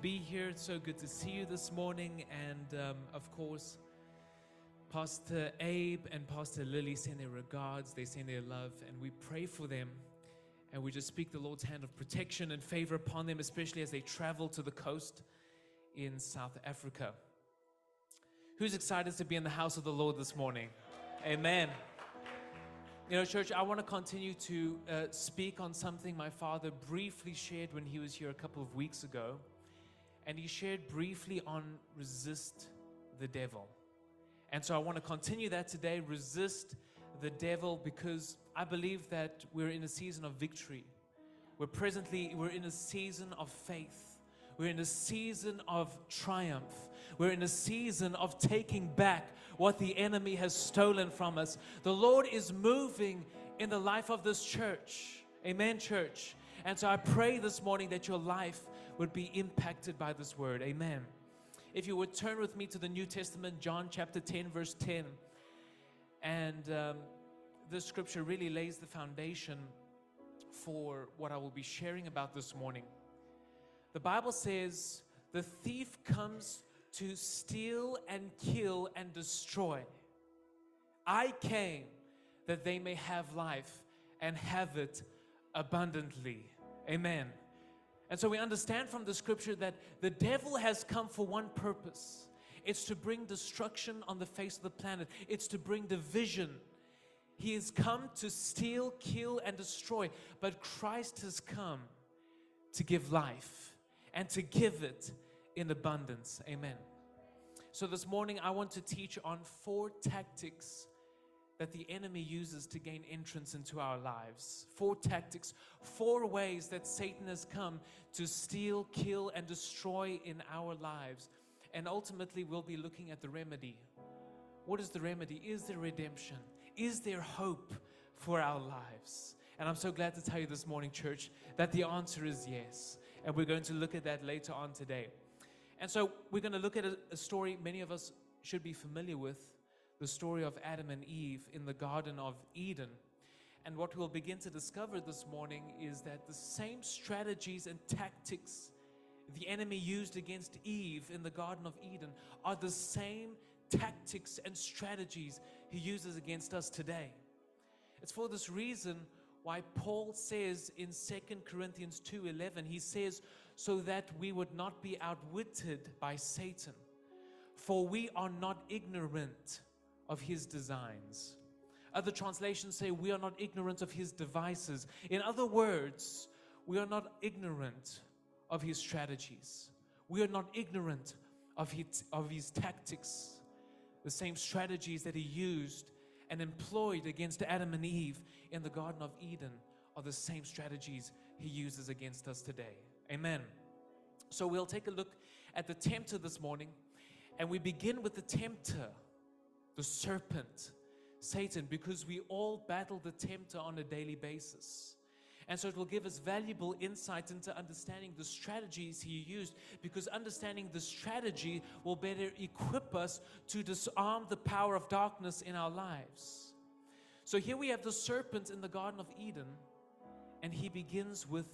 be here. It's so good to see you this morning. And um, of course, Pastor Abe and Pastor Lily send their regards, they send their love, and we pray for them. And we just speak the Lord's hand of protection and favor upon them, especially as they travel to the coast in South Africa. Who's excited to be in the house of the Lord this morning? Amen. You know, church, I want to continue to uh, speak on something my father briefly shared when he was here a couple of weeks ago. And he shared briefly on resist the devil. And so I want to continue that today resist the devil because I believe that we're in a season of victory. We're presently we're in a season of faith. We're in a season of triumph. We're in a season of taking back what the enemy has stolen from us. The Lord is moving in the life of this church. Amen, church. And so I pray this morning that your life would be impacted by this word. Amen. If you would turn with me to the New Testament, John chapter 10, verse 10. And um, this scripture really lays the foundation for what I will be sharing about this morning. The Bible says, The thief comes to steal and kill and destroy. I came that they may have life and have it abundantly. Amen. And so we understand from the scripture that the devil has come for one purpose it's to bring destruction on the face of the planet, it's to bring division. He has come to steal, kill, and destroy, but Christ has come to give life and to give it in abundance. Amen. So this morning, I want to teach on four tactics that the enemy uses to gain entrance into our lives. Four tactics, four ways that Satan has come to steal, kill, and destroy in our lives. And ultimately, we'll be looking at the remedy. What is the remedy? Is there redemption? Is there hope for our lives? And I'm so glad to tell you this morning, church, that the answer is yes. And we're going to look at that later on today. And so we're going to look at a, a story many of us should be familiar with the story of Adam and Eve in the Garden of Eden. And what we'll begin to discover this morning is that the same strategies and tactics the enemy used against Eve in the Garden of Eden are the same tactics and strategies he uses against us today. It's for this reason why Paul says in 2 Corinthians 2:11 he says so that we would not be outwitted by Satan for we are not ignorant of his designs. Other translations say we are not ignorant of his devices. In other words, we are not ignorant of his strategies. We are not ignorant of his, of his tactics. The same strategies that he used and employed against Adam and Eve in the Garden of Eden are the same strategies he uses against us today. Amen. So we'll take a look at the tempter this morning, and we begin with the tempter the serpent, Satan, because we all battle the tempter on a daily basis. And so it will give us valuable insight into understanding the strategies he used because understanding the strategy will better equip us to disarm the power of darkness in our lives. So here we have the serpent in the Garden of Eden, and he begins with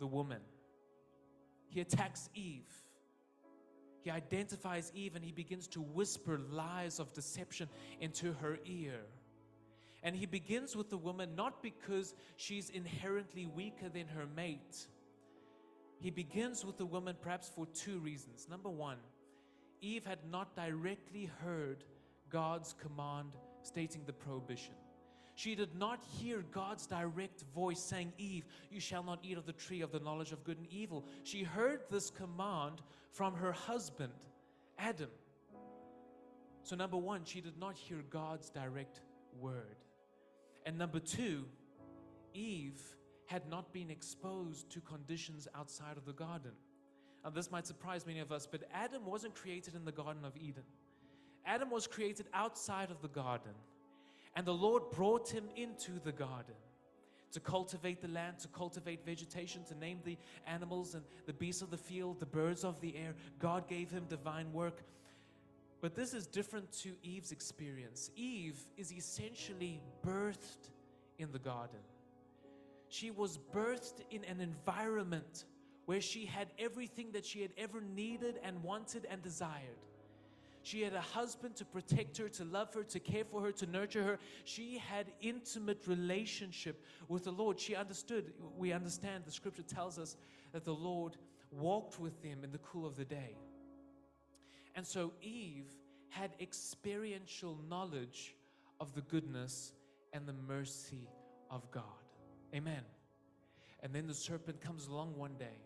the woman. He attacks Eve. He identifies Eve and he begins to whisper lies of deception into her ear. And he begins with the woman not because she's inherently weaker than her mate. He begins with the woman perhaps for two reasons. Number one, Eve had not directly heard God's command stating the prohibition. She did not hear God's direct voice saying, Eve, you shall not eat of the tree of the knowledge of good and evil. She heard this command from her husband, Adam. So, number one, she did not hear God's direct word. And number two, Eve had not been exposed to conditions outside of the garden. Now, this might surprise many of us, but Adam wasn't created in the Garden of Eden. Adam was created outside of the garden. And the Lord brought him into the garden to cultivate the land, to cultivate vegetation, to name the animals and the beasts of the field, the birds of the air. God gave him divine work. But this is different to Eve's experience. Eve is essentially birthed in the garden. She was birthed in an environment where she had everything that she had ever needed and wanted and desired. She had a husband to protect her, to love her, to care for her, to nurture her. She had intimate relationship with the Lord. She understood, we understand, the scripture tells us that the Lord walked with them in the cool of the day. And so Eve had experiential knowledge of the goodness and the mercy of God. Amen. And then the serpent comes along one day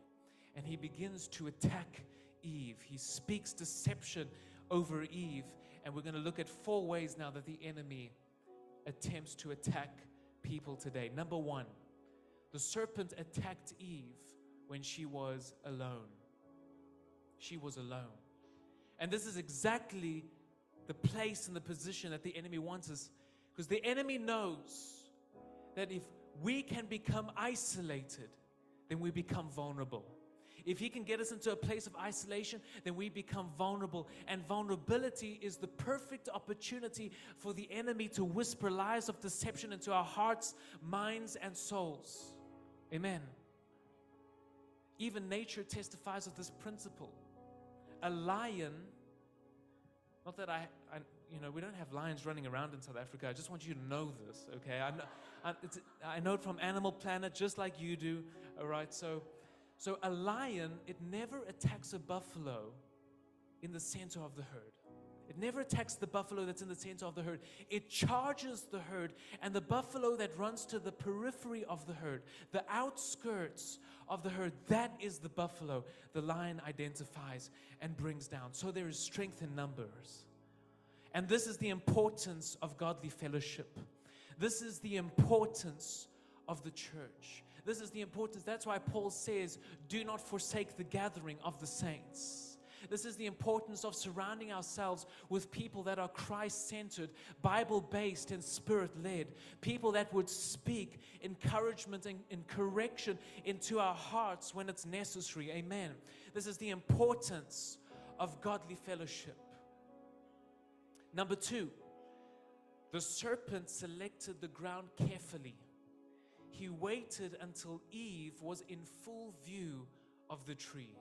and he begins to attack Eve. He speaks deception over Eve. And we're going to look at four ways now that the enemy attempts to attack people today. Number one, the serpent attacked Eve when she was alone. She was alone. And this is exactly the place and the position that the enemy wants us. Because the enemy knows that if we can become isolated, then we become vulnerable. If he can get us into a place of isolation, then we become vulnerable. And vulnerability is the perfect opportunity for the enemy to whisper lies of deception into our hearts, minds, and souls. Amen. Even nature testifies of this principle. A lion, not that I, I you know, we don't have lions running around in South Africa. I just want you to know this, okay? I know, I, I know it from Animal Planet, just like you do, all right? So, so a lion, it never attacks a buffalo in the center of the herd. It never attacks the buffalo that's in the center of the herd. It charges the herd, and the buffalo that runs to the periphery of the herd, the outskirts of the herd, that is the buffalo the lion identifies and brings down. So there is strength in numbers. And this is the importance of godly fellowship. This is the importance of the church. This is the importance. That's why Paul says, Do not forsake the gathering of the saints. This is the importance of surrounding ourselves with people that are Christ centered, Bible based, and spirit led. People that would speak encouragement and, and, correction into our hearts when it's necessary. Amen. This is the importance of godly fellowship. Number two, the serpent selected the ground carefully he waited until Eve was in full view of the tree.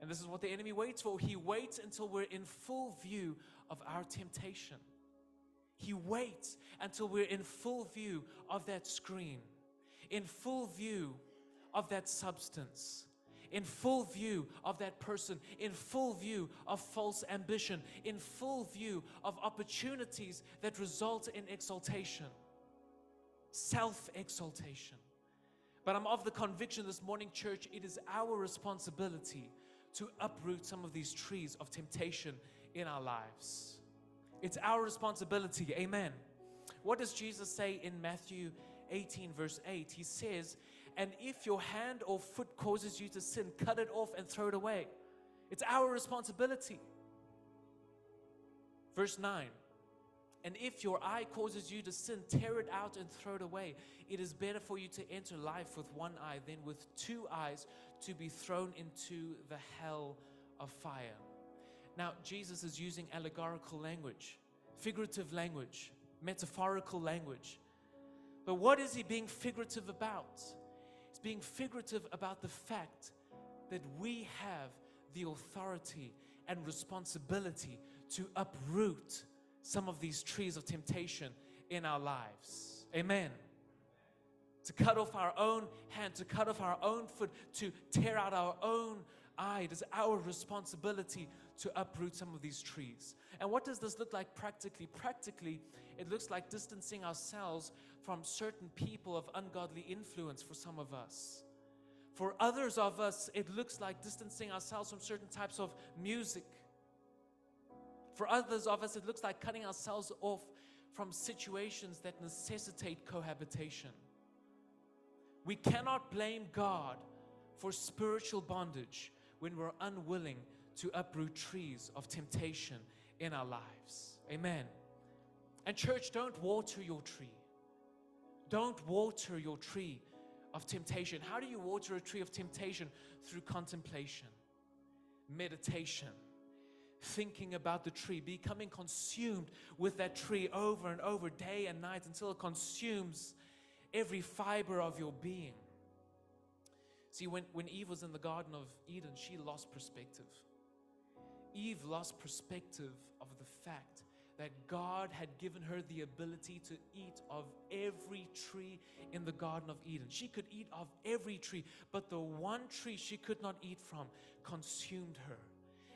And this is what the enemy waits for. He waits until we're in full view of our temptation. He waits until we're in full view of that screen, in full view of that substance, in full view of that person, in full view of false ambition, in full view of opportunities that result in exaltation self exaltation. But I'm of the conviction this morning, church, it is our responsibility to uproot some of these trees of temptation in our lives. It's our responsibility. Amen. What does Jesus say in Matthew 18, verse 8? He says, And if your hand or foot causes you to sin, cut it off and throw it away. It's our responsibility. Verse 9 and if your eye causes you to sin, tear it out and throw it away. It is better for you to enter life with one eye than with two eyes to be thrown into the hell of fire. Now, Jesus is using allegorical language, figurative language, metaphorical language. But what is he being figurative about? He's being figurative about the fact that we have the authority and responsibility to uproot some of these trees of temptation in our lives. Amen. To cut off our own hand, to cut off our own foot, to tear out our own eye. It is our responsibility to uproot some of these trees. And what does this look like practically? Practically, it looks like distancing ourselves from certain people of ungodly influence for some of us. For others of us, it looks like distancing ourselves from certain types of music for others of us, it looks like cutting ourselves off from situations that necessitate cohabitation. We cannot blame God for spiritual bondage when we're unwilling to uproot trees of temptation in our lives. Amen. And, church, don't water your tree. Don't water your tree of temptation. How do you water a tree of temptation? Through contemplation, meditation thinking about the tree, becoming consumed with that tree over and over, day and night, until it consumes every fiber of your being. See, when, when Eve was in the Garden of Eden, she lost perspective. Eve lost perspective of the fact that God had given her the ability to eat of every tree in the Garden of Eden. She could eat of every tree, but the one tree she could not eat from consumed her.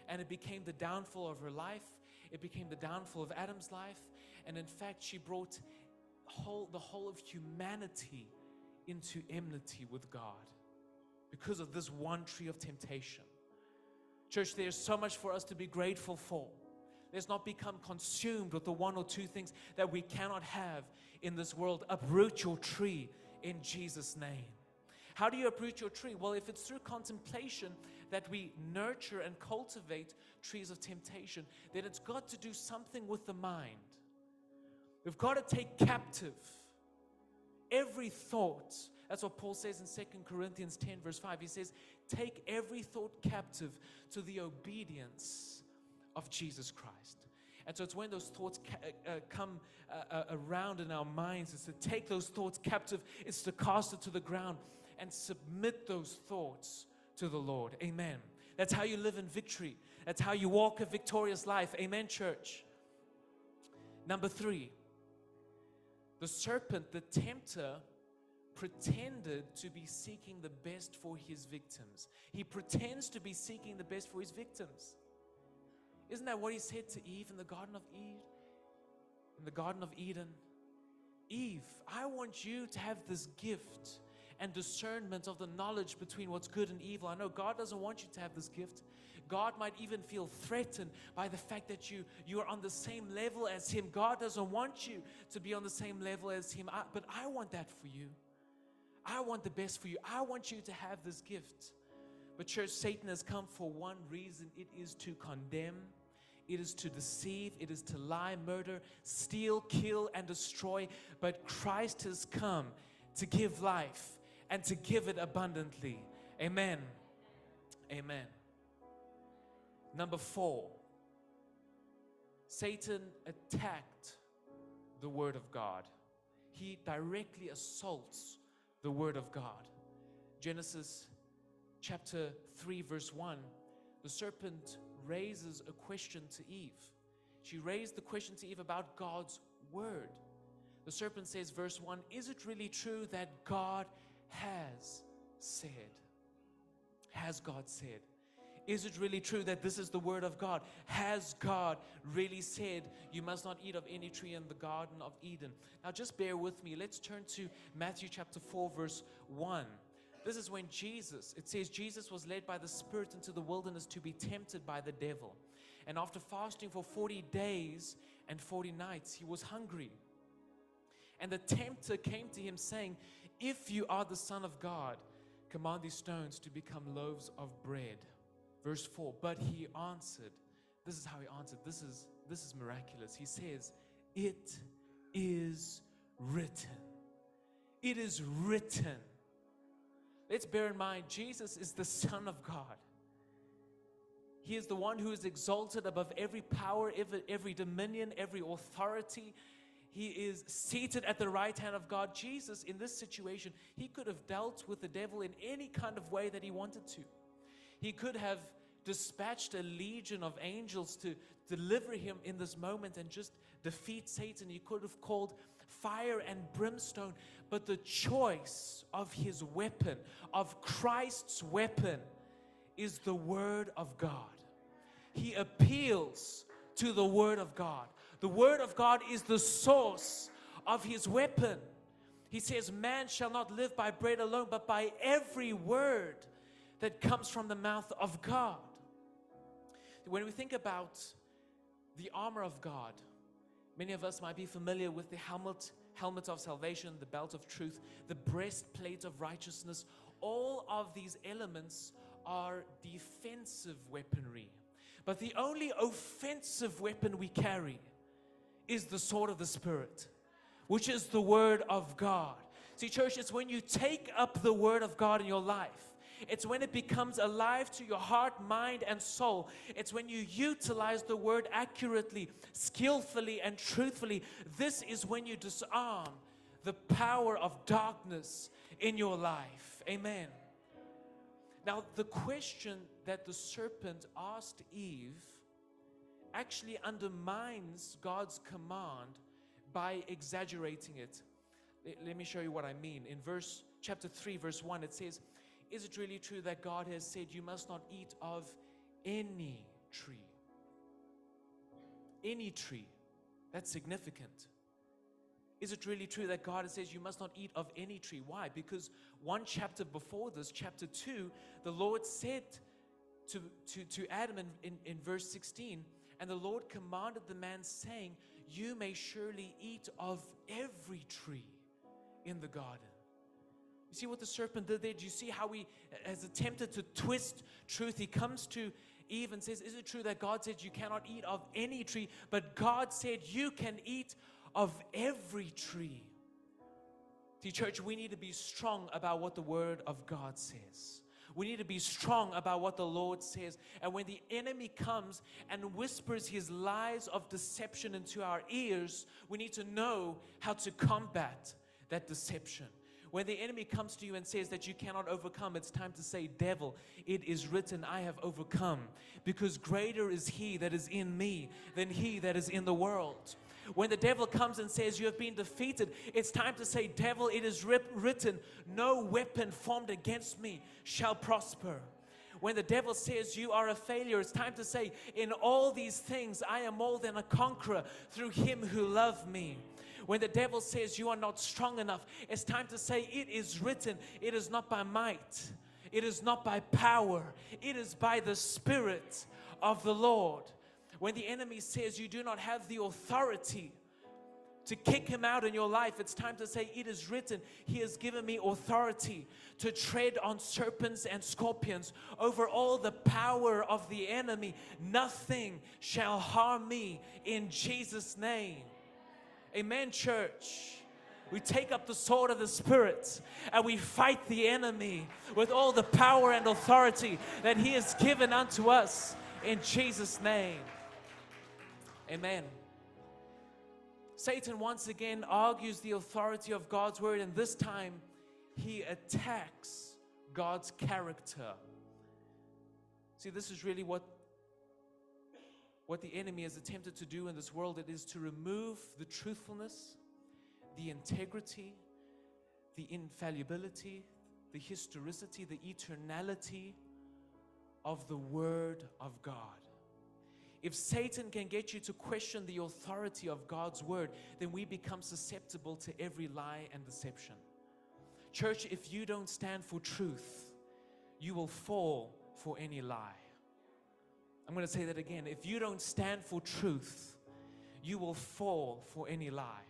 And it became the downfall of her life, it became the downfall of Adam's life, and in fact, she brought whole, the whole of humanity into enmity with God because of this one tree of temptation. Church, there's so much for us to be grateful for. Let's not become consumed with the one or two things that we cannot have in this world. Uproot your tree in Jesus' name. How do you uproot your tree? Well, if it's through contemplation that we nurture and cultivate trees of temptation, then it's got to do something with the mind. We've got to take captive every thought. That's what Paul says in 2 Corinthians 10, verse 5. He says, Take every thought captive to the obedience of Jesus Christ. And so it's when those thoughts ca- uh, uh come uh, uh, around in our minds, it's to take those thoughts captive, it's to cast it to the ground and submit those thoughts to the Lord. Amen. That's how you live in victory. That's how you walk a victorious life. Amen, church. Number three, the serpent, the tempter, pretended to be seeking the best for his victims. He pretends to be seeking the best for his victims. Isn't that what he said to Eve in the Garden of Eve? In the Garden of Eden? Eve, I want you to have this gift and discernment of the knowledge between what's good and evil. I know God doesn't want you to have this gift. God might even feel threatened by the fact that you, you are on the same level as Him. God doesn't want you to be on the same level as Him. I, but I want that for you. I want the best for you. I want you to have this gift. But, church, Satan has come for one reason it is to condemn, it is to deceive, it is to lie, murder, steal, kill, and destroy. But Christ has come to give life and to give it abundantly. Amen. Amen. Number four, Satan attacked the Word of God. He directly assaults the Word of God. Genesis chapter 3, verse 1 the serpent raises a question to Eve. She raised the question to Eve about God's Word. The serpent says, verse 1 Is it really true that God has said? Has God said? Is it really true that this is the word of God? Has God really said you must not eat of any tree in the Garden of Eden? Now, just bear with me. Let's turn to Matthew chapter 4, verse 1. This is when Jesus, it says, Jesus was led by the Spirit into the wilderness to be tempted by the devil. And after fasting for 40 days and 40 nights, he was hungry. And the tempter came to him saying, If you are the Son of God, command these stones to become loaves of bread. Verse 4 But he answered, this is how he answered. This is, this is miraculous. He says, It is written. It is written. Let's bear in mind, Jesus is the Son of God. He is the one who is exalted above every power, every, every dominion, every authority. He is seated at the right hand of God. Jesus, in this situation, he could have dealt with the devil in any kind of way that he wanted to. He could have dispatched a legion of angels to deliver him in this moment and just defeat Satan. He could have called fire and brimstone, but the choice of his weapon, of Christ's weapon, is the Word of God. He appeals to the Word of God. The Word of God is the source of his weapon. He says, Man shall not live by bread alone, but by every word that comes from the mouth of God. When we think about the armor of God, many of us might be familiar with the helmet, helmet of salvation, the belt of truth, the breastplate of righteousness. All of these elements are defensive weaponry. But the only offensive weapon we carry is the sword of the Spirit, which is the Word of God. See, church, it's when you take up the Word of God in your life it's when it becomes alive to your heart, mind, and soul. It's when you utilize the word accurately, skillfully, and truthfully. This is when you disarm the power of darkness in your life. Amen. Now, the question that the serpent asked Eve actually undermines God's command by exaggerating it. Let me show you what I mean. In verse chapter 3 verse 1 it says, "Is it really true that God has said you must not eat of any tree?" Any tree. That's significant. Is it really true that God says you must not eat of any tree? Why? Because one chapter before this, chapter 2, the Lord said to, to, to Adam in, in, in verse 16, and the Lord commanded the man, saying, You may surely eat of every tree in the garden. You see what the serpent did there? Do you see how he has attempted to twist truth? He comes to Eve and says, Is it true that God said you cannot eat of any tree? But God said you can eat of every tree. See, church, we need to be strong about what the Word of God says. We need to be strong about what the Lord says. And when the enemy comes and whispers his lies of deception into our ears, we need to know how to combat that deception. When the enemy comes to you and says that you cannot overcome, it's time to say, Devil, it is written, I have overcome. Because greater is he that is in me than he that is in the world. When the devil comes and says, You have been defeated, it's time to say, Devil, it is written, No weapon formed against me shall prosper. When the devil says you are a failure, it's time to say, In all these things, I am more than a conqueror through him who loved me. When the devil says you are not strong enough, it's time to say, It is written, it is not by might, it is not by power, it is by the Spirit of the Lord. When the enemy says you do not have the authority to kick him out in your life, it's time to say, It is written, He has given me authority to tread on serpents and scorpions over all the power of the enemy. Nothing shall harm me in Jesus' name. Amen, church. We take up the sword of the Spirit and we fight the enemy with all the power and authority that He has given unto us in Jesus' name. Amen. Satan once again argues the authority of God's word, and this time he attacks God's character. See, this is really what, what the enemy has attempted to do in this world. It is to remove the truthfulness, the integrity, the infallibility, the historicity, the eternality of the Word of God. If Satan can get you to question the authority of God's word, then we become susceptible to every lie and deception. Church, if you don't stand for truth, you will fall for any lie. I'm going to say that again. If you don't stand for truth, you will fall for any lie.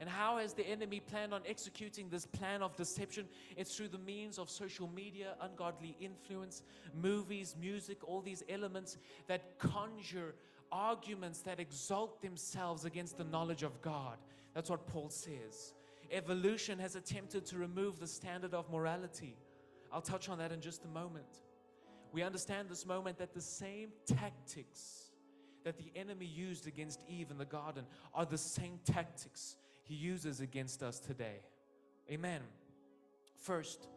And how has the enemy planned on executing this plan of deception? It's through the means of social media, ungodly influence, movies, music, all these elements that conjure arguments that exalt themselves against the knowledge of God. That's what Paul says. Evolution has attempted to remove the standard of morality. I'll touch on that in just a moment. We understand this moment that the same tactics that the enemy used against Eve in the garden are the same tactics he uses against us today. Amen. First,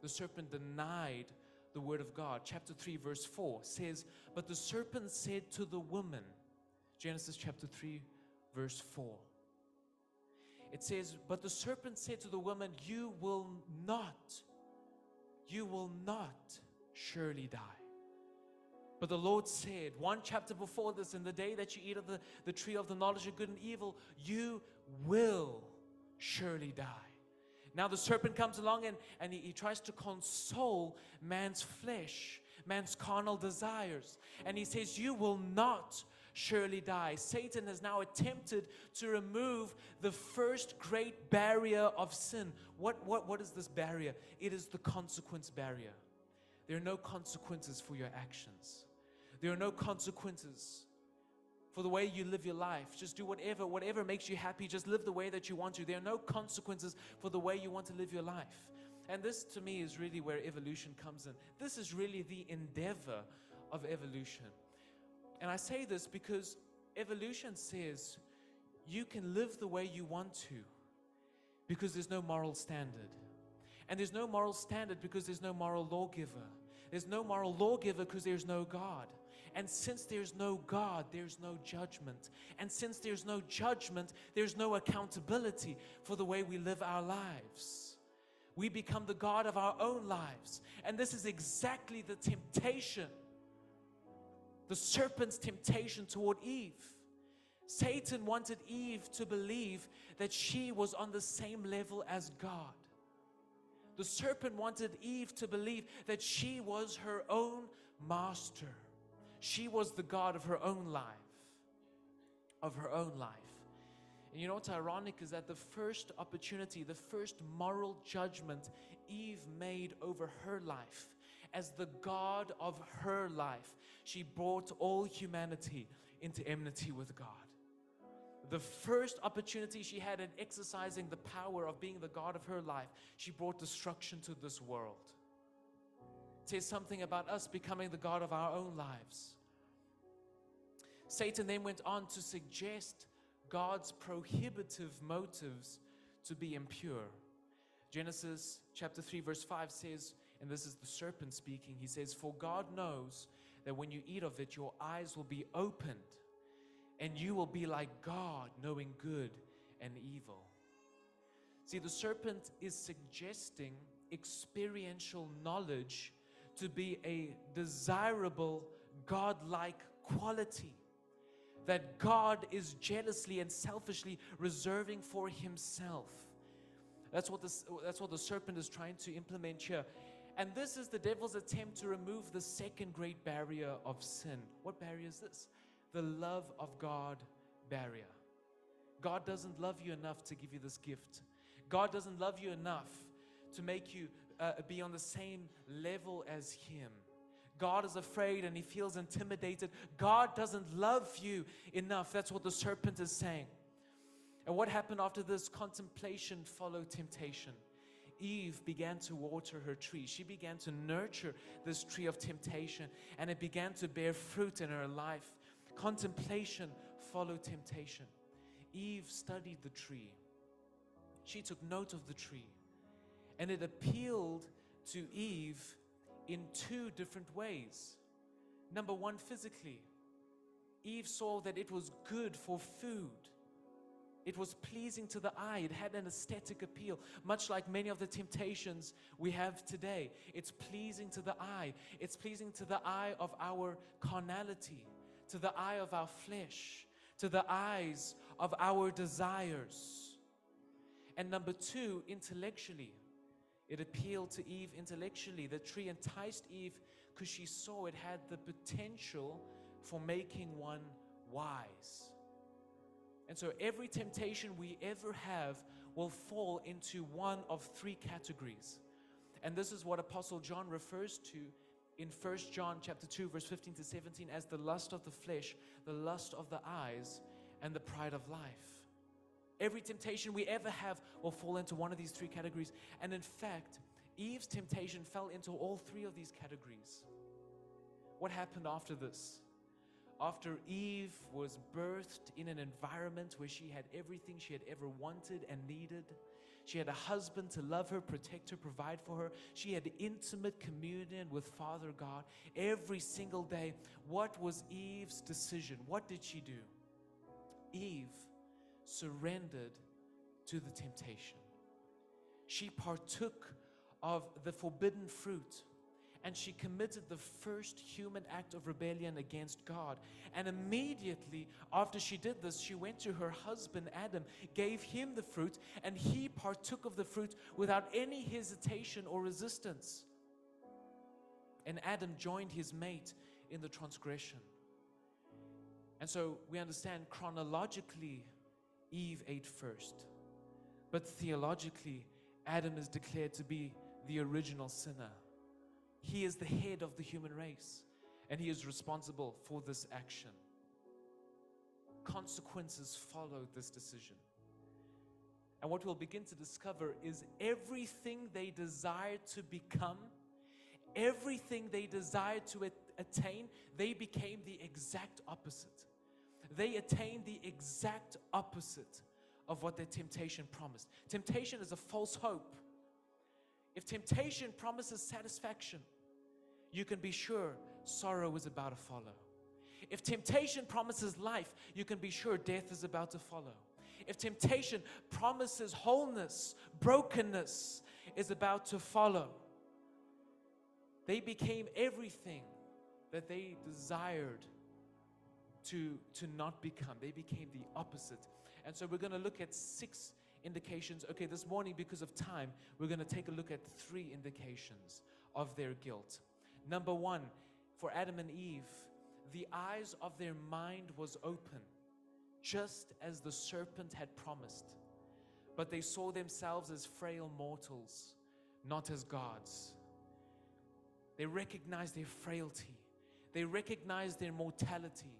the serpent denied the word of God. Chapter 3, verse 4 says, But the serpent said to the woman, Genesis chapter 3, verse 4. It says, But the serpent said to the woman, You will not, you will not surely die. But the Lord said, one chapter before this, in the day that you eat of the, the tree of the knowledge of good and evil, you will surely die. Now the serpent comes along and, and he, he tries to console man's flesh, man's carnal desires. And he says, You will not surely die. Satan has now attempted to remove the first great barrier of sin. What, what, what is this barrier? It is the consequence barrier. There are no consequences for your actions. There are no consequences for the way you live your life. Just do whatever, whatever makes you happy. Just live the way that you want to. There are no consequences for the way you want to live your life. And this to me is really where evolution comes in. This is really the endeavor of evolution. And I say this because evolution says you can live the way you want to because there's no moral standard. And there's no moral standard because there's no moral lawgiver. There's no moral lawgiver because there's no God. And since there's no God, there's no judgment. And since there's no judgment, there's no accountability for the way we live our lives. We become the God of our own lives. And this is exactly the temptation, the serpent's temptation toward Eve. Satan wanted Eve to believe that she was on the same level as God. The serpent wanted Eve to believe that she was her own master. She was the God of her own life. Of her own life. And you know what's ironic is that the first opportunity, the first moral judgment Eve made over her life, as the God of her life, she brought all humanity into enmity with God the first opportunity she had in exercising the power of being the God of her life, she brought destruction to this world. Says something about us becoming the God of our own lives. Satan then went on to suggest God's prohibitive motives to be impure. Genesis chapter 3, verse 5 says, and this is the serpent speaking, he says, For God knows that when you eat of it, your eyes will be opened and you will be like God, knowing good and evil. See, the serpent is suggesting experiential knowledge to be a desirable God-like quality that God is jealously and selfishly reserving for himself. That's what, this, that's what the serpent is trying to implement here. And this is the devil's attempt to remove the second great barrier of sin. What barrier is this? the love of God barrier. God doesn't love you enough to give you this gift. God doesn't love you enough to make you uh, be on the same level as Him. God is afraid and he feels intimidated. God doesn't love you enough. That's what the serpent is saying. And what happened after this? Contemplation followed temptation. Eve began to water her tree. She began to nurture this tree of temptation, and it began to bear fruit in her life. Contemplation followed temptation. Eve studied the tree. She took note of the tree. And it appealed to Eve in two different ways. Number one, physically. Eve saw that it was good for food. It was pleasing to the eye. It had an aesthetic appeal, much like many of the temptations we have today. It's pleasing to the eye. It's pleasing to the eye of our carnality to the eye of our flesh, to the eyes of our desires. And number two, intellectually. It appealed to Eve intellectually. The tree enticed Eve because she saw it had the potential for making one wise. And so every temptation we ever have will fall into one of three categories. And this is what Apostle John refers to in 1 John chapter 2 verse 15 to 17 as the lust of the flesh, the lust of the eyes and the pride of life. Every temptation we ever have will fall into one of these three categories. And in fact, Eve's temptation fell into all three of these categories. What happened after this? After Eve was birthed in an environment where she had everything she had ever wanted and needed, she had a husband to love her, protect her, provide for her. She had intimate communion with Father God every single day. What was Eve's decision? What did she do? Eve surrendered to the temptation. She partook of the forbidden fruit and she committed the first human act of rebellion against God. And immediately after she did this, she went to her husband Adam, gave him the fruit, and he partook of the fruit without any hesitation or resistance. And Adam joined his mate in the transgression. And so we understand chronologically, Eve ate first. But theologically, Adam is declared to be the original sinner. He is the head of the human race and he is responsible for this action. Consequences follow this decision. And what we'll begin to discover is everything they desired to become, everything they desired to attain, they became the exact opposite. They attained the exact opposite of what their temptation promised. Temptation is a false hope If temptation promises satisfaction, you can be sure sorrow is about to follow. If temptation promises life, you can be sure death is about to follow. If temptation promises wholeness, brokenness is about to follow. They became everything that they desired to, to not become. They became the opposite. And so we're going to look at six indications. Okay, this morning, because of time, we're going to take a look at three indications of their guilt. Number one, for Adam and Eve, the eyes of their mind was open, just as the serpent had promised. But they saw themselves as frail mortals, not as gods. They recognized their frailty. They recognized their mortality.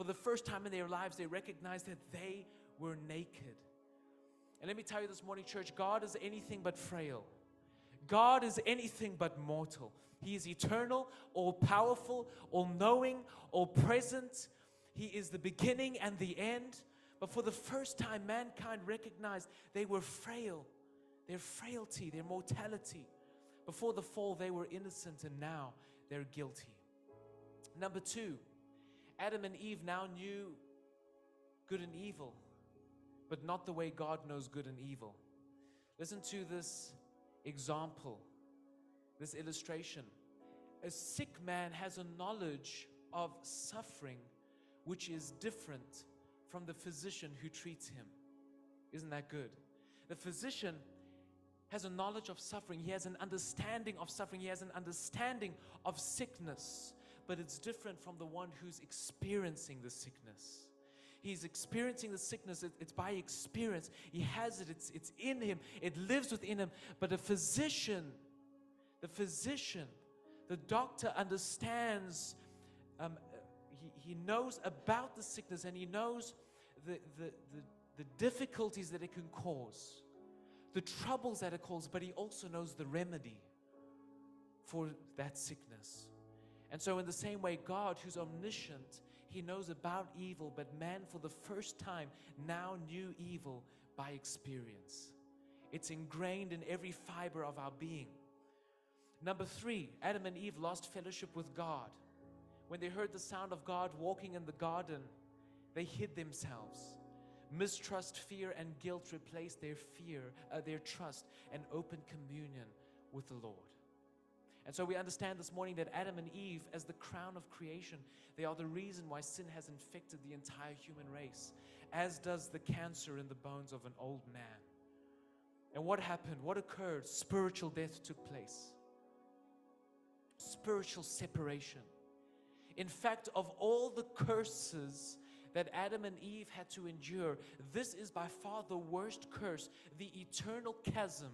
For the first time in their lives, they recognized that they were naked. And let me tell you this morning, church God is anything but frail. God is anything but mortal. He is eternal, all powerful, all knowing, all present. He is the beginning and the end. But for the first time, mankind recognized they were frail, their frailty, their mortality. Before the fall, they were innocent, and now they're guilty. Number two, Adam and Eve now knew good and evil, but not the way God knows good and evil. Listen to this example, this illustration. A sick man has a knowledge of suffering which is different from the physician who treats him. Isn't that good? The physician has a knowledge of suffering, he has an understanding of suffering, he has an understanding of sickness, but it's different from the one who's experiencing the sickness. He's experiencing the sickness, it's by experience. He has it, it's, it's in him, it lives within him. But a physician, the physician, the doctor understands, um, he, he knows about the sickness and he knows the, the, the, the difficulties that it can cause, the troubles that it causes, but he also knows the remedy for that sickness. And so, in the same way, God, who's omniscient, he knows about evil, but man, for the first time, now knew evil by experience. It's ingrained in every fiber of our being. Number three, Adam and Eve lost fellowship with God. When they heard the sound of God walking in the garden, they hid themselves. Mistrust, fear, and guilt replaced their fear, uh, their trust, and open communion with the Lord. And so we understand this morning that Adam and Eve, as the crown of creation, they are the reason why sin has infected the entire human race, as does the cancer in the bones of an old man. And what happened? What occurred? Spiritual death took place, spiritual separation. In fact, of all the curses that Adam and Eve had to endure, this is by far the worst curse, the eternal chasm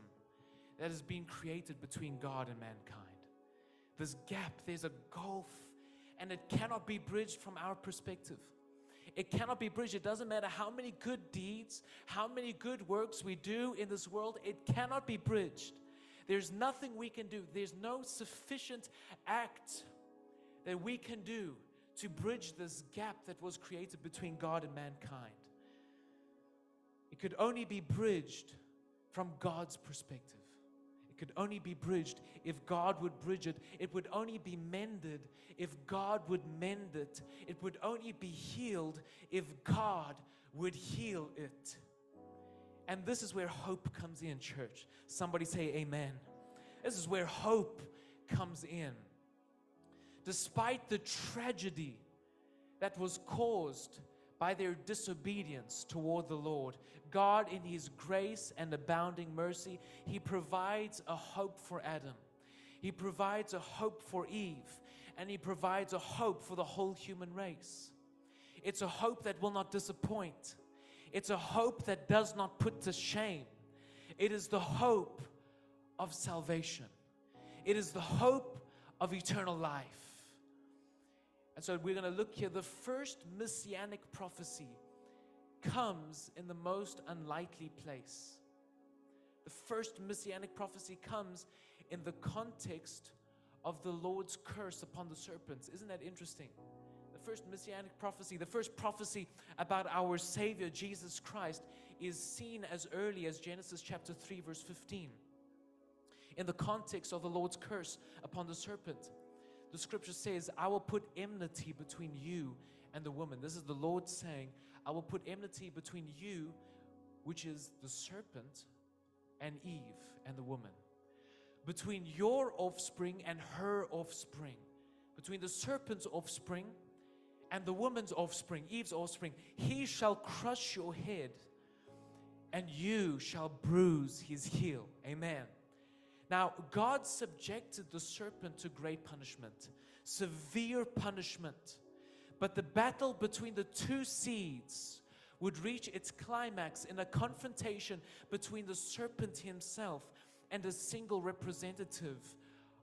that has been created between God and mankind this gap, there's a gulf, and it cannot be bridged from our perspective. It cannot be bridged. It doesn't matter how many good deeds, how many good works we do in this world, it cannot be bridged. There's nothing we can do, there's no sufficient act that we can do to bridge this gap that was created between God and mankind. It could only be bridged from God's perspective. Could only be bridged if God would bridge it. It would only be mended if God would mend it. It would only be healed if God would heal it. And this is where hope comes in, church. Somebody say, Amen. This is where hope comes in. Despite the tragedy that was caused by their disobedience toward the Lord, God, in His grace and abounding mercy, He provides a hope for Adam. He provides a hope for Eve. And He provides a hope for the whole human race. It's a hope that will not disappoint, it's a hope that does not put to shame. It is the hope of salvation, it is the hope of eternal life. And so we're going to look here. The first messianic prophecy comes in the most unlikely place. The first messianic prophecy comes in the context of the Lord's curse upon the serpents. Isn't that interesting? The first messianic prophecy, the first prophecy about our Savior Jesus Christ, is seen as early as Genesis chapter 3, verse 15. in the context of the Lord's curse upon the serpent. The scripture says, I will put enmity between you and the woman. This is the Lord saying, I will put enmity between you, which is the serpent, and Eve and the woman. Between your offspring and her offspring. Between the serpent's offspring and the woman's offspring, Eve's offspring. He shall crush your head, and you shall bruise his heel. Amen. Now, God subjected the serpent to great punishment, severe punishment. But the battle between the two seeds would reach its climax in a confrontation between the serpent himself and a single representative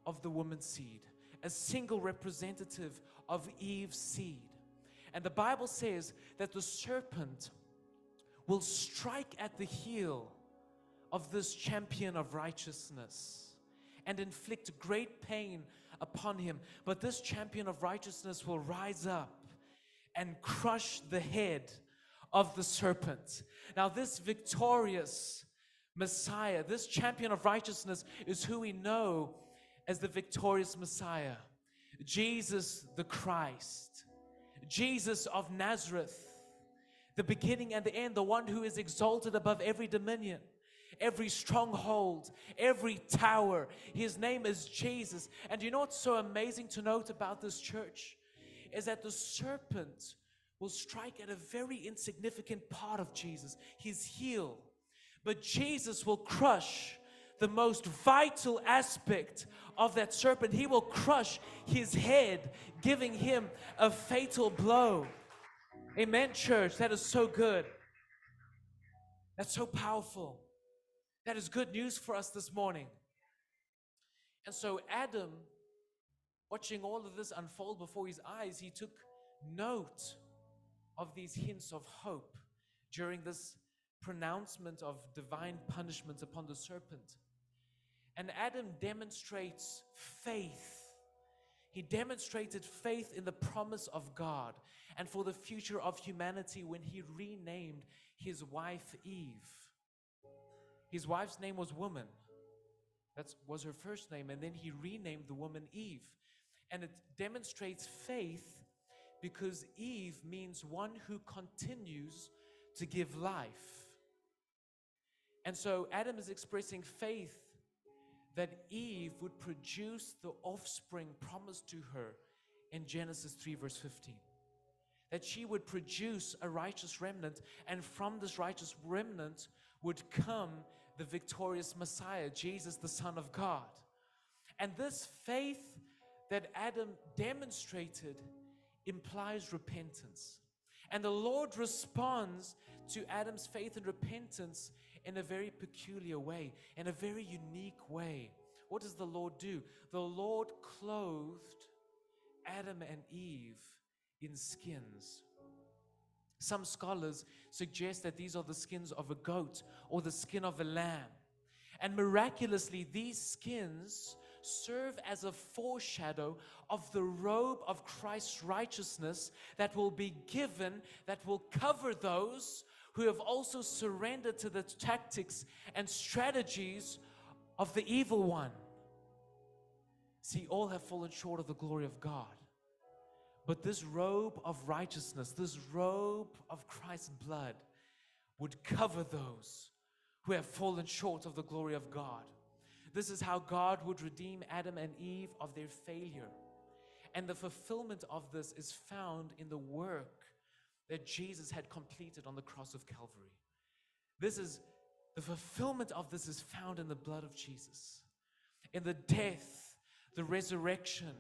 of the woman's seed, a single representative of Eve's seed. And the Bible says that the serpent will strike at the heel of this champion of righteousness and inflict great pain upon him. But this champion of righteousness will rise up and crush the head of the serpent. Now, this victorious Messiah, this champion of righteousness, is who we know as the victorious Messiah, Jesus the Christ, Jesus of Nazareth, the beginning and the end, the one who is exalted above every dominion. Every stronghold, every tower. His name is Jesus. And you know what's so amazing to note about this church? Is that the serpent will strike at a very insignificant part of Jesus, his heel. But Jesus will crush the most vital aspect of that serpent. He will crush his head, giving him a fatal blow. Amen, church. That is so good. That's so powerful. That is good news for us this morning. And so, Adam, watching all of this unfold before his eyes, he took note of these hints of hope during this pronouncement of divine punishment upon the serpent. And Adam demonstrates faith. He demonstrated faith in the promise of God and for the future of humanity when he renamed his wife Eve. His wife's name was Woman. That was her first name. And then he renamed the woman Eve. And it demonstrates faith because Eve means one who continues to give life. And so Adam is expressing faith that Eve would produce the offspring promised to her in Genesis 3, verse 15. That she would produce a righteous remnant, and from this righteous remnant would come the victorious Messiah, Jesus, the Son of God. And this faith that Adam demonstrated implies repentance. And the Lord responds to Adam's faith and repentance in a very peculiar way, in a very unique way. What does the Lord do? The Lord clothed Adam and Eve in skins. Some scholars suggest that these are the skins of a goat or the skin of a lamb. And miraculously, these skins serve as a foreshadow of the robe of Christ's righteousness that will be given, that will cover those who have also surrendered to the tactics and strategies of the evil one. See, all have fallen short of the glory of God. But this robe of righteousness, this robe of Christ's blood, would cover those who have fallen short of the glory of God. This is how God would redeem Adam and Eve of their failure. And the fulfillment of this is found in the work that Jesus had completed on the cross of Calvary. This is the fulfillment of this is found in the blood of Jesus, in the death, the resurrection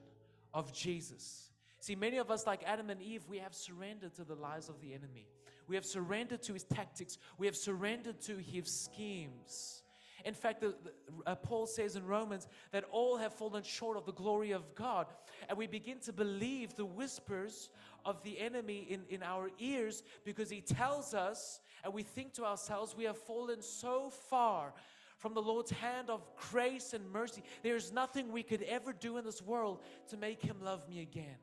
of Jesus. See, many of us, like Adam and Eve, we have surrendered to the lies of the enemy. We have surrendered to his tactics. We have surrendered to his schemes. In fact, the, the, uh, Paul says in Romans that all have fallen short of the glory of God. And we begin to believe the whispers of the enemy in, in our ears because he tells us, and we think to ourselves, we have fallen so far from the Lord's hand of grace and mercy. There's nothing we could ever do in this world to make him love me again.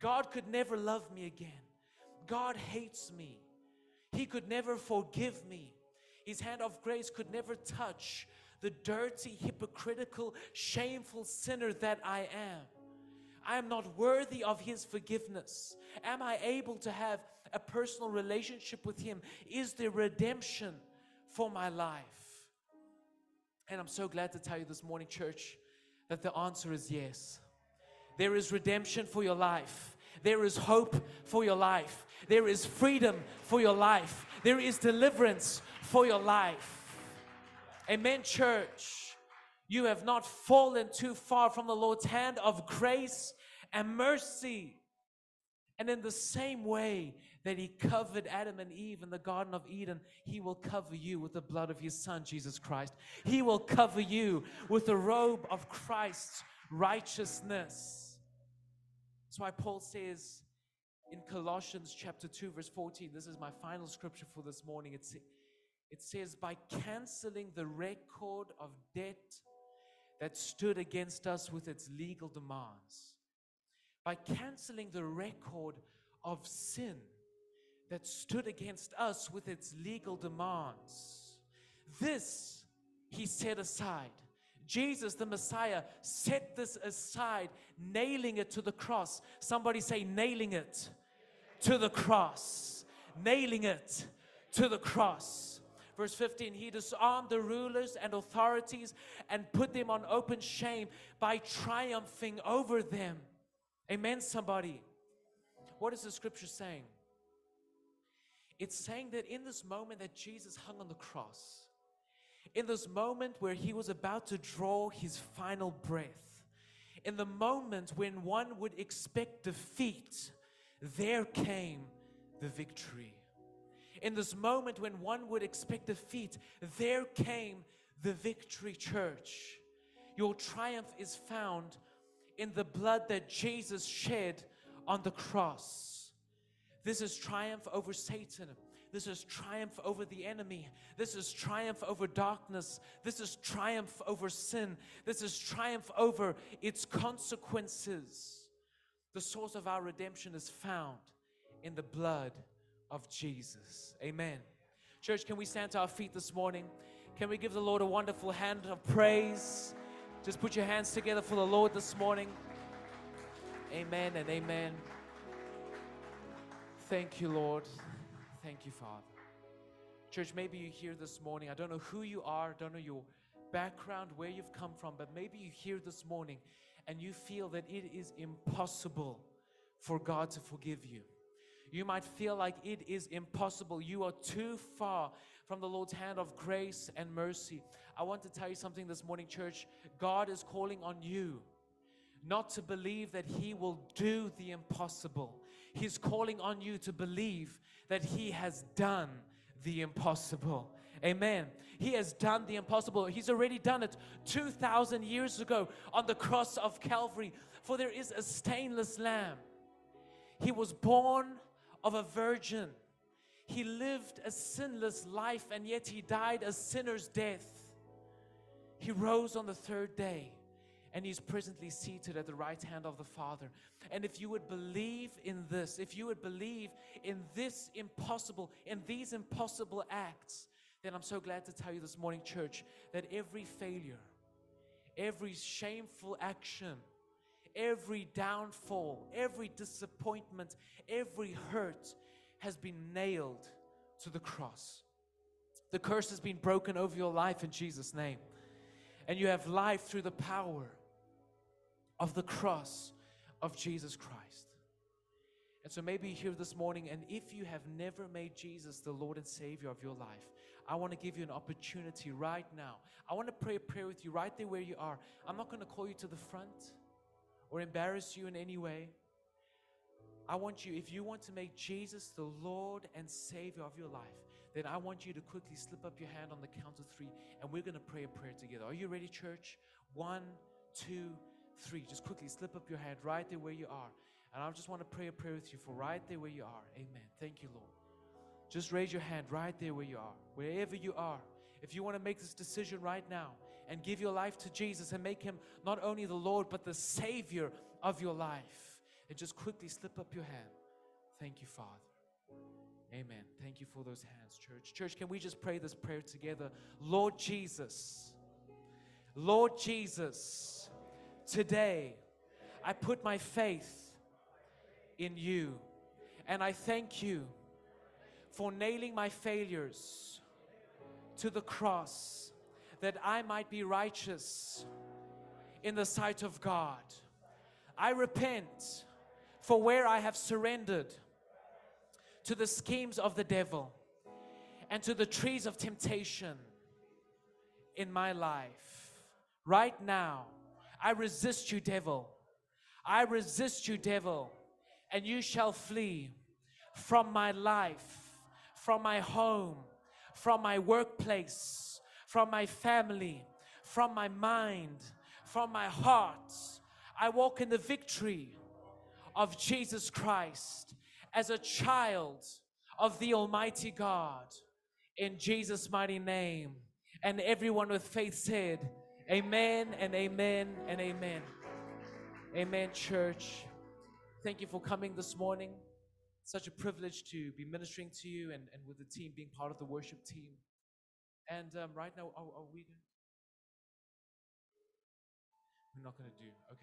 God could never love me again. God hates me. He could never forgive me. His hand of grace could never touch the dirty, hypocritical, shameful sinner that I am. I am not worthy of His forgiveness. Am I able to have a personal relationship with Him? Is there redemption for my life? And I'm so glad to tell you this morning, church, that the answer is yes. There is redemption for your life. There is hope for your life. There is freedom for your life. There is deliverance for your life. Amen, church. You have not fallen too far from the Lord's hand of grace and mercy. And in the same way that He covered Adam and Eve in the Garden of Eden, He will cover you with the blood of His Son, Jesus Christ. He will cover you with the robe of Christ's righteousness. That's why Paul says in Colossians chapter 2, verse 14, this is my final scripture for this morning. It's, it says, By canceling the record of debt that stood against us with its legal demands, by canceling the record of sin that stood against us with its legal demands, this he set aside. Jesus, the Messiah, set this aside, nailing it to the cross. Somebody say, nailing it to the cross. Nailing it to the cross. Verse 15, he disarmed the rulers and authorities and put them on open shame by triumphing over them. Amen, somebody. What is the scripture saying? It's saying that in this moment that Jesus hung on the cross, in this moment where he was about to draw his final breath, in the moment when one would expect defeat, there came the victory. In this moment when one would expect defeat, there came the victory, church. Your triumph is found in the blood that Jesus shed on the cross. This is triumph over Satan. This is triumph over the enemy. This is triumph over darkness. This is triumph over sin. This is triumph over its consequences. The source of our redemption is found in the blood of Jesus. Amen. Church, can we stand to our feet this morning? Can we give the Lord a wonderful hand of praise? Just put your hands together for the Lord this morning. Amen and amen. Thank you, Lord. Thank you, Father. Church, maybe you're here this morning. I don't know who you are, don't know your background, where you've come from, but maybe you're here this morning and you feel that it is impossible for God to forgive you. You might feel like it is impossible. You are too far from the Lord's hand of grace and mercy. I want to tell you something this morning, church. God is calling on you not to believe that He will do the impossible. He's calling on you to believe that He has done the impossible. Amen. He has done the impossible. He's already done it 2,000 years ago on the cross of Calvary. For there is a stainless lamb. He was born of a virgin. He lived a sinless life and yet he died a sinner's death. He rose on the third day and he's presently seated at the right hand of the Father. And if you would believe in this, if you would believe in this impossible, in these impossible acts, then I'm so glad to tell you this morning, church, that every failure, every shameful action, every downfall, every disappointment, every hurt has been nailed to the cross. The curse has been broken over your life in Jesus' name. And you have life through the power of the cross of Jesus Christ. And so maybe you're here this morning, and if you have never made Jesus the Lord and Savior of your life, I want to give you an opportunity right now. I want to pray a prayer with you right there where you are. I'm not going to call you to the front or embarrass you in any way. I want you, if you want to make Jesus the Lord and Savior of your life, then I want you to quickly slip up your hand on the count of three and we're going to pray a prayer together. Are you ready, church? One, two, three. Just quickly slip up your hand right there where you are. And I just want to pray a prayer with you for right there where you are. Amen. Thank you, Lord. Just raise your hand right there where you are, wherever you are. If you want to make this decision right now and give your life to Jesus and make him not only the Lord, but the Savior of your life, and just quickly slip up your hand. Thank you, Father. Amen. Thank you for those hands, church. Church, can we just pray this prayer together? Lord Jesus, Lord Jesus, today I put my faith in you. And I thank you for nailing my failures to the cross that I might be righteous in the sight of God. I repent for where I have surrendered to the schemes of the devil and to the trees of temptation in my life. Right now, I resist you, devil. I resist you, devil, and you shall flee from my life, from my home, from my workplace, from my family, from my mind, from my heart. I walk in the victory of Jesus Christ as a child of the Almighty God in Jesus' mighty name. And everyone with faith said, Amen and amen and amen. Amen, church. Thank you for coming this morning. Such a privilege to be ministering to you and, and with the team being part of the worship team. And um, right now, are, are we? We're not going to do. Okay.